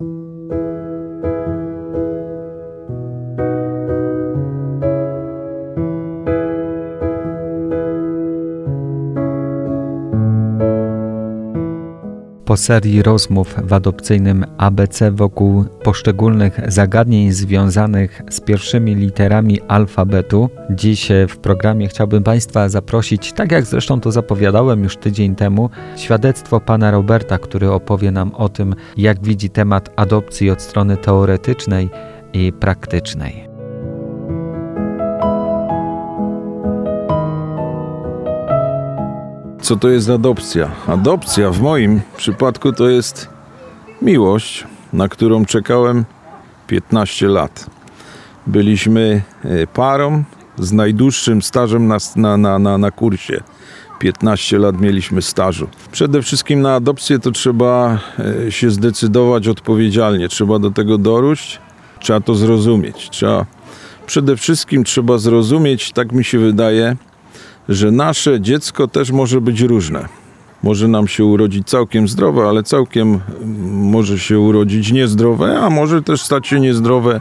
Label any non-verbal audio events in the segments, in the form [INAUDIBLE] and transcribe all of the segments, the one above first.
thank you po serii rozmów w adopcyjnym ABC wokół poszczególnych zagadnień związanych z pierwszymi literami alfabetu, dziś w programie chciałbym Państwa zaprosić, tak jak zresztą to zapowiadałem już tydzień temu, świadectwo pana Roberta, który opowie nam o tym, jak widzi temat adopcji od strony teoretycznej i praktycznej. Co to jest adopcja. Adopcja w moim przypadku to jest miłość, na którą czekałem 15 lat. Byliśmy e, parą z najdłuższym stażem na, na, na, na kursie. 15 lat mieliśmy stażu. Przede wszystkim na adopcję to trzeba e, się zdecydować odpowiedzialnie, trzeba do tego dojść, trzeba to zrozumieć. Trzeba, przede wszystkim trzeba zrozumieć, tak mi się wydaje, że nasze dziecko też może być różne. Może nam się urodzić całkiem zdrowe, ale całkiem mm, może się urodzić niezdrowe, a może też stać się niezdrowe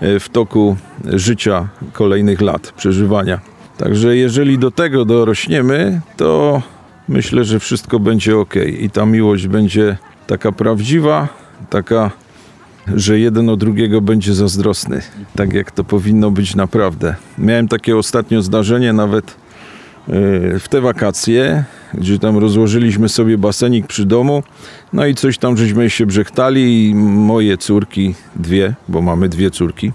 e, w toku życia kolejnych lat przeżywania. Także jeżeli do tego dorośniemy, to myślę, że wszystko będzie ok i ta miłość będzie taka prawdziwa, taka, że jeden o drugiego będzie zazdrosny, tak jak to powinno być naprawdę. Miałem takie ostatnio zdarzenie, nawet w te wakacje, gdzie tam rozłożyliśmy sobie basenik przy domu, no i coś tam żeśmy się brzechtali i moje córki, dwie, bo mamy dwie córki,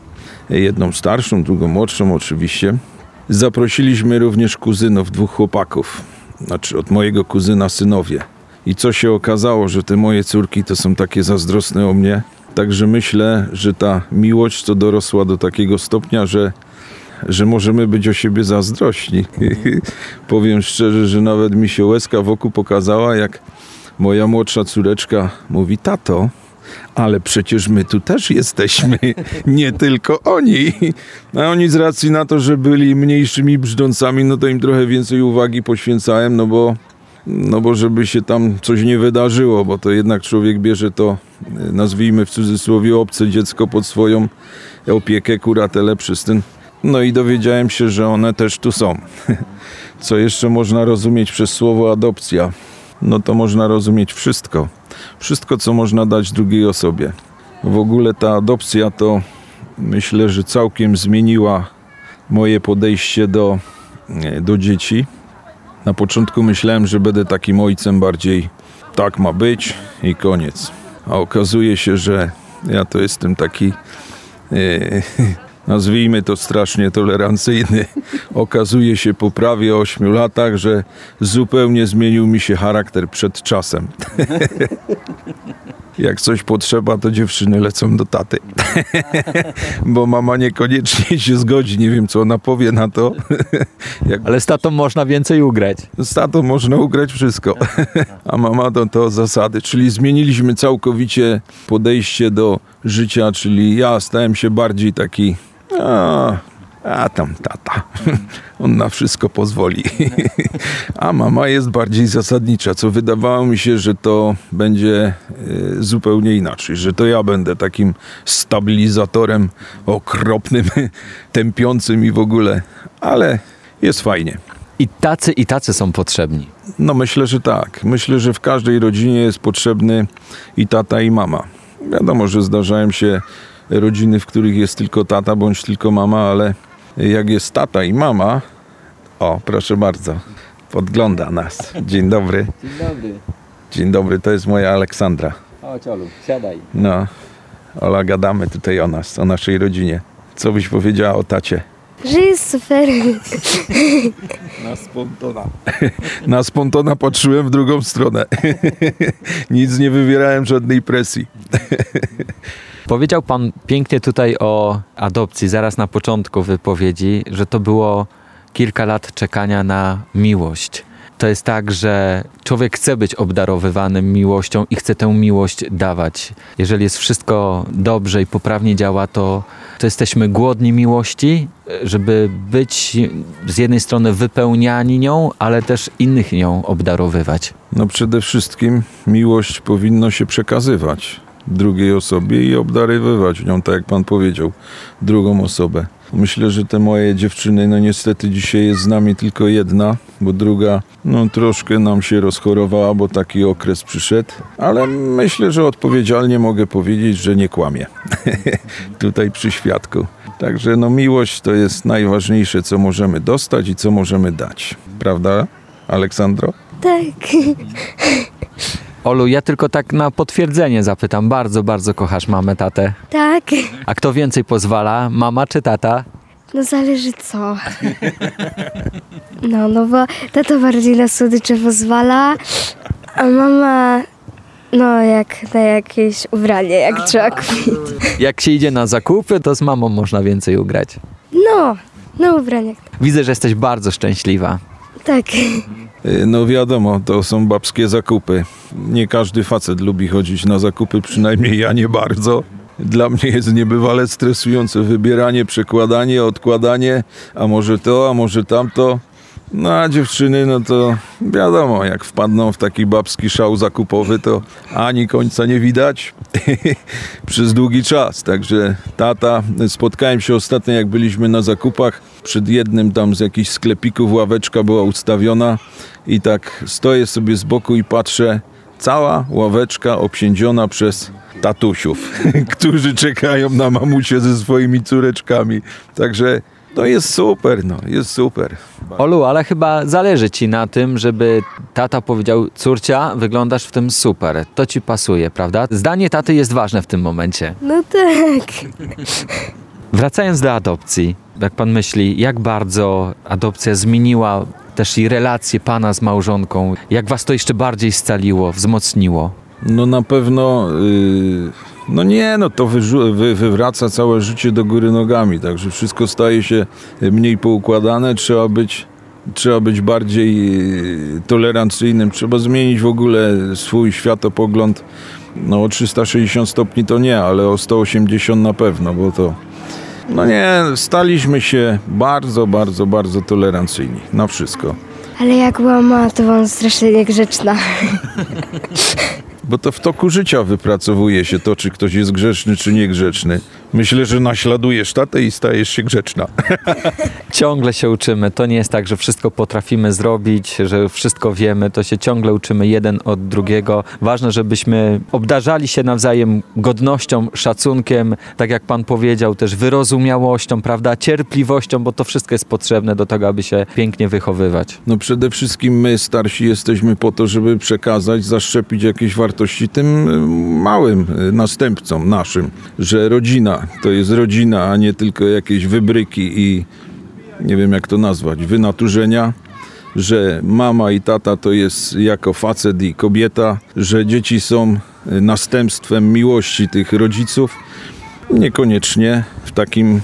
jedną starszą, drugą młodszą oczywiście, zaprosiliśmy również kuzynów, dwóch chłopaków, znaczy od mojego kuzyna synowie. I co się okazało, że te moje córki to są takie zazdrosne o mnie, Także myślę, że ta miłość to dorosła do takiego stopnia, że że możemy być o siebie zazdrośni. [LAUGHS] Powiem szczerze, że nawet mi się łezka wokół pokazała, jak moja młodsza córeczka mówi, tato, ale przecież my tu też jesteśmy, [LAUGHS] nie tylko oni. A oni z racji na to, że byli mniejszymi brzdącami, no to im trochę więcej uwagi poświęcałem, no bo, no bo żeby się tam coś nie wydarzyło, bo to jednak człowiek bierze to, nazwijmy w cudzysłowie, obce dziecko pod swoją opiekę, kuratelę przez ten no i dowiedziałem się, że one też tu są. [LAUGHS] Co jeszcze można rozumieć przez słowo adopcja? No to można rozumieć wszystko. Wszystko, co można dać drugiej osobie. W ogóle ta adopcja to myślę, że całkiem zmieniła moje podejście do, do dzieci. Na początku myślałem, że będę takim ojcem bardziej tak ma być i koniec. A okazuje się, że ja to jestem taki e, [LAUGHS] nazwijmy to strasznie tolerancyjny, [LAUGHS] okazuje się po prawie 8 latach, że zupełnie zmienił mi się charakter przed czasem. [LAUGHS] Jak coś potrzeba, to dziewczyny lecą do taty. [LAUGHS] Bo mama niekoniecznie się zgodzi. Nie wiem, co ona powie na to. Jak... Ale z tatą można więcej ugrać. Z tatą można ugrać wszystko. A mama to, to zasady. Czyli zmieniliśmy całkowicie podejście do życia, czyli ja stałem się bardziej taki a, a tam tata. [LAUGHS] On na wszystko pozwoli. [LAUGHS] A mama jest bardziej zasadnicza, co wydawało mi się, że to będzie e, zupełnie inaczej, że to ja będę takim stabilizatorem okropnym, [LAUGHS] tępiącym i w ogóle, ale jest fajnie. I tacy i tacy są potrzebni. No myślę, że tak. Myślę, że w każdej rodzinie jest potrzebny i tata i mama. Wiadomo, że zdarzają się rodziny, w których jest tylko tata bądź tylko mama, ale jak jest tata i mama, o proszę bardzo, podgląda nas. Dzień dobry. Dzień dobry. Dzień dobry, to jest moja Aleksandra. O, Ciolu, siadaj. No, Ola, gadamy tutaj o nas, o naszej rodzinie. Co byś powiedziała o tacie? Że jest super. Na spontona. [LAUGHS] Na spontona patrzyłem w drugą stronę. [LAUGHS] Nic nie wywierałem żadnej presji. [LAUGHS] Powiedział Pan pięknie tutaj o adopcji, zaraz na początku wypowiedzi, że to było kilka lat czekania na miłość. To jest tak, że człowiek chce być obdarowywanym miłością i chce tę miłość dawać. Jeżeli jest wszystko dobrze i poprawnie działa, to, to jesteśmy głodni miłości, żeby być z jednej strony wypełniani nią, ale też innych nią obdarowywać. No przede wszystkim miłość powinno się przekazywać drugiej osobie i obdarowywać nią, tak jak pan powiedział, drugą osobę. Myślę, że te moje dziewczyny, no niestety dzisiaj jest z nami tylko jedna, bo druga, no troszkę nam się rozchorowała, bo taki okres przyszedł, ale myślę, że odpowiedzialnie mogę powiedzieć, że nie kłamie. [LAUGHS] Tutaj przy świadku. Także no miłość to jest najważniejsze, co możemy dostać i co możemy dać. Prawda, Aleksandro? Tak. [LAUGHS] Olu, ja tylko tak na potwierdzenie zapytam. Bardzo, bardzo kochasz mamę, tatę. Tak. A kto więcej pozwala, mama czy tata? No zależy co. No, no bo tato bardziej na słodycze pozwala, a mama no jak na jakieś ubranie, jak trzeba kupić. Jak się idzie na zakupy, to z mamą można więcej ugrać. No, na ubraniach. Widzę, że jesteś bardzo szczęśliwa. Tak. Y, No wiadomo, to są babskie zakupy. Nie każdy facet lubi chodzić na zakupy, przynajmniej ja nie bardzo. Dla mnie jest niebywale stresujące wybieranie, przekładanie, odkładanie, a może to, a może tamto. No a dziewczyny, no to wiadomo, jak wpadną w taki babski szał zakupowy, to ani końca nie widać [LAUGHS] przez długi czas. Także tata, spotkałem się ostatnio, jak byliśmy na zakupach. Przed jednym tam z jakichś sklepików ławeczka była ustawiona i tak stoję sobie z boku i patrzę, cała ławeczka obsiędziona przez tatusiów, [LAUGHS] którzy czekają na mamusie ze swoimi córeczkami. Także to jest super, no, jest super. Olu, ale chyba zależy ci na tym, żeby tata powiedział, córcia, wyglądasz w tym super. To ci pasuje, prawda? Zdanie taty jest ważne w tym momencie. No tak. Wracając do adopcji, jak pan myśli, jak bardzo adopcja zmieniła też i relacje pana z małżonką? Jak was to jeszcze bardziej scaliło, wzmocniło? No na pewno, yy, no nie, no to wy, wywraca całe życie do góry nogami, także wszystko staje się mniej poukładane, trzeba być, trzeba być bardziej yy, tolerancyjnym, trzeba zmienić w ogóle swój światopogląd, no o 360 stopni to nie, ale o 180 na pewno, bo to, no nie, staliśmy się bardzo, bardzo, bardzo tolerancyjni na wszystko. Ale jak była mała, to byłam strasznie niegrzeczna. [LAUGHS] Bo to w toku życia wypracowuje się to, czy ktoś jest grzeczny, czy niegrzeczny. Myślę, że naśladujesz tatę i stajesz się grzeczna. [LAUGHS] Ciągle się uczymy. To nie jest tak, że wszystko potrafimy zrobić, że wszystko wiemy. To się ciągle uczymy jeden od drugiego. Ważne, żebyśmy obdarzali się nawzajem godnością, szacunkiem, tak jak pan powiedział, też wyrozumiałością, prawda, cierpliwością, bo to wszystko jest potrzebne do tego, aby się pięknie wychowywać. No przede wszystkim my, starsi, jesteśmy po to, żeby przekazać, zaszczepić jakieś wartości tym y, małym y, następcom naszym, że rodzina to jest rodzina, a nie tylko jakieś wybryki i nie wiem jak to nazwać, wynaturzenia. Że mama i tata to jest jako facet i kobieta, że dzieci są następstwem miłości tych rodziców. Niekoniecznie w takim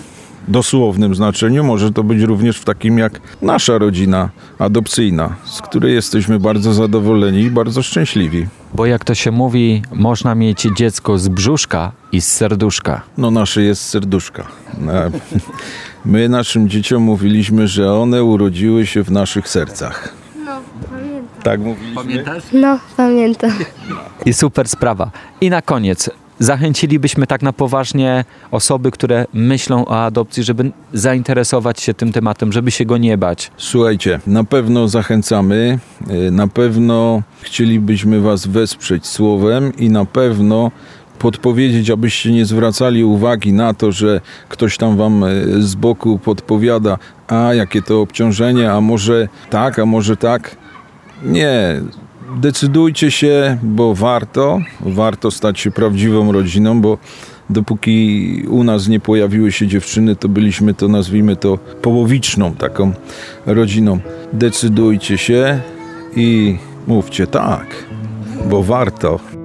dosłownym znaczeniu, może to być również w takim jak nasza rodzina adopcyjna, z której jesteśmy bardzo zadowoleni i bardzo szczęśliwi. Bo jak to się mówi, można mieć dziecko z brzuszka i z serduszka. No nasze jest serduszka. E, [LAUGHS] My naszym dzieciom mówiliśmy, że one urodziły się w naszych sercach. No, pamiętam. Tak mówiliśmy? No, pamiętam. I super sprawa. I na koniec, zachęcilibyśmy tak na poważnie osoby, które myślą o adopcji, żeby zainteresować się tym tematem, żeby się go nie bać. Słuchajcie, na pewno zachęcamy, e, na pewno chcielibyśmy Was wesprzeć słowem i na pewno podpowiedzieć, abyście nie zwracali uwagi na to, że ktoś tam Wam e, z boku podpowiada, a jakie to obciążenie, a może tak, a może tak. Nie, decydujcie się, bo warto, warto stać się prawdziwą rodziną, bo dopóki u nas nie pojawiły się dziewczyny, to byliśmy to, nazwijmy to, połowiczną taką rodziną. Decydujcie się i mówcie tak, bo warto.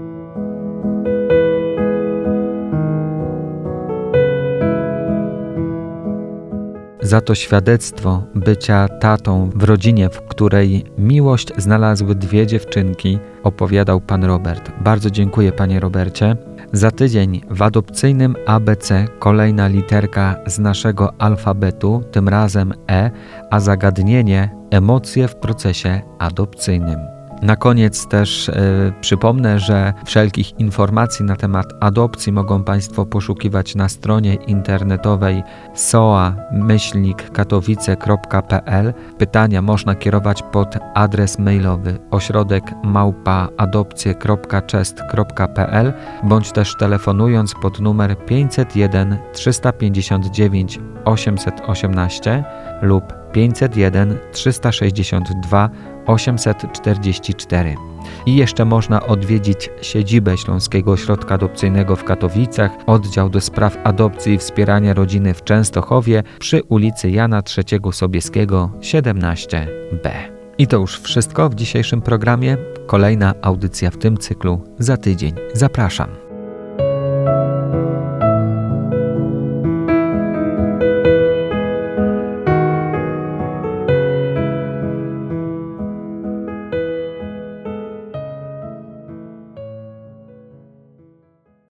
Za to świadectwo bycia tatą w rodzinie, w której miłość znalazły dwie dziewczynki, opowiadał pan Robert. Bardzo dziękuję panie Robercie. Za tydzień w adopcyjnym ABC kolejna literka z naszego alfabetu, tym razem E, a zagadnienie emocje w procesie adopcyjnym. Na koniec też e, przypomnę, że wszelkich informacji na temat adopcji mogą Państwo poszukiwać na stronie internetowej soa-katowice.pl. Pytania można kierować pod adres mailowy ośrodek małpaadopcje.chest.pl bądź też telefonując pod numer 501 359 818 lub 501 362 844. I jeszcze można odwiedzić siedzibę Śląskiego Ośrodka Adopcyjnego w Katowicach, oddział do spraw adopcji i wspierania rodziny w Częstochowie przy ulicy Jana III Sobieskiego 17b. I to już wszystko w dzisiejszym programie. Kolejna audycja w tym cyklu za tydzień. Zapraszam.